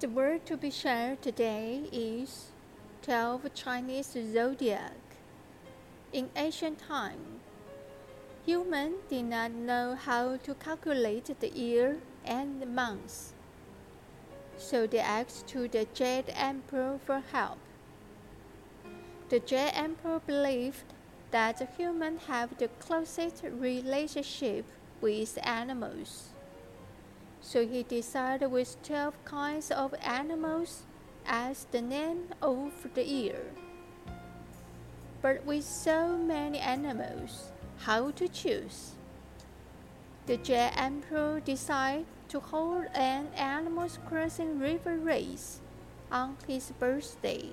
The word to be shared today is 12 Chinese zodiac. In ancient time, humans did not know how to calculate the year and the months, so they asked to the Jade Emperor for help. The Jade Emperor believed that humans have the closest relationship with animals. So he decided with 12 kinds of animals as the name of the year. But with so many animals, how to choose? The Jade Emperor decided to hold an animals crossing river race on his birthday.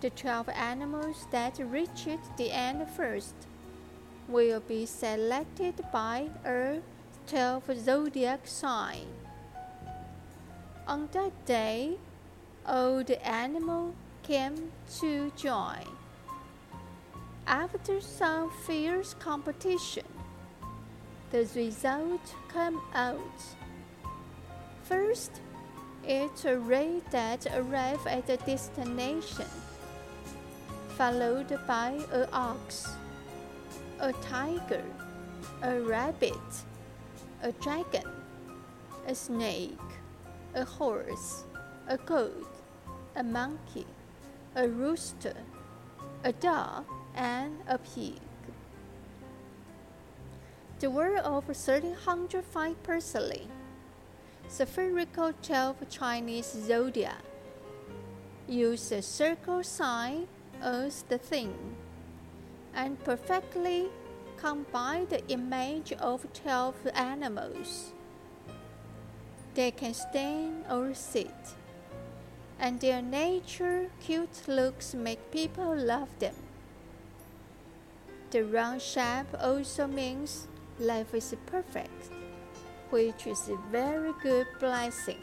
The 12 animals that reached the end first will be selected by a 12 zodiac sign. On that day, all the animals came to join. After some fierce competition, the result came out. First, it's a ray that arrived at the destination, followed by a ox, a tiger, a rabbit, a dragon, a snake, a horse, a goat, a monkey, a rooster, a dog, and a pig. The word of 1305 Persely, spherical 12 Chinese zodiac, use a circle sign as the thing. And perfectly combine the image of 12 animals. They can stand or sit, and their nature cute looks make people love them. The round shape also means life is perfect, which is a very good blessing.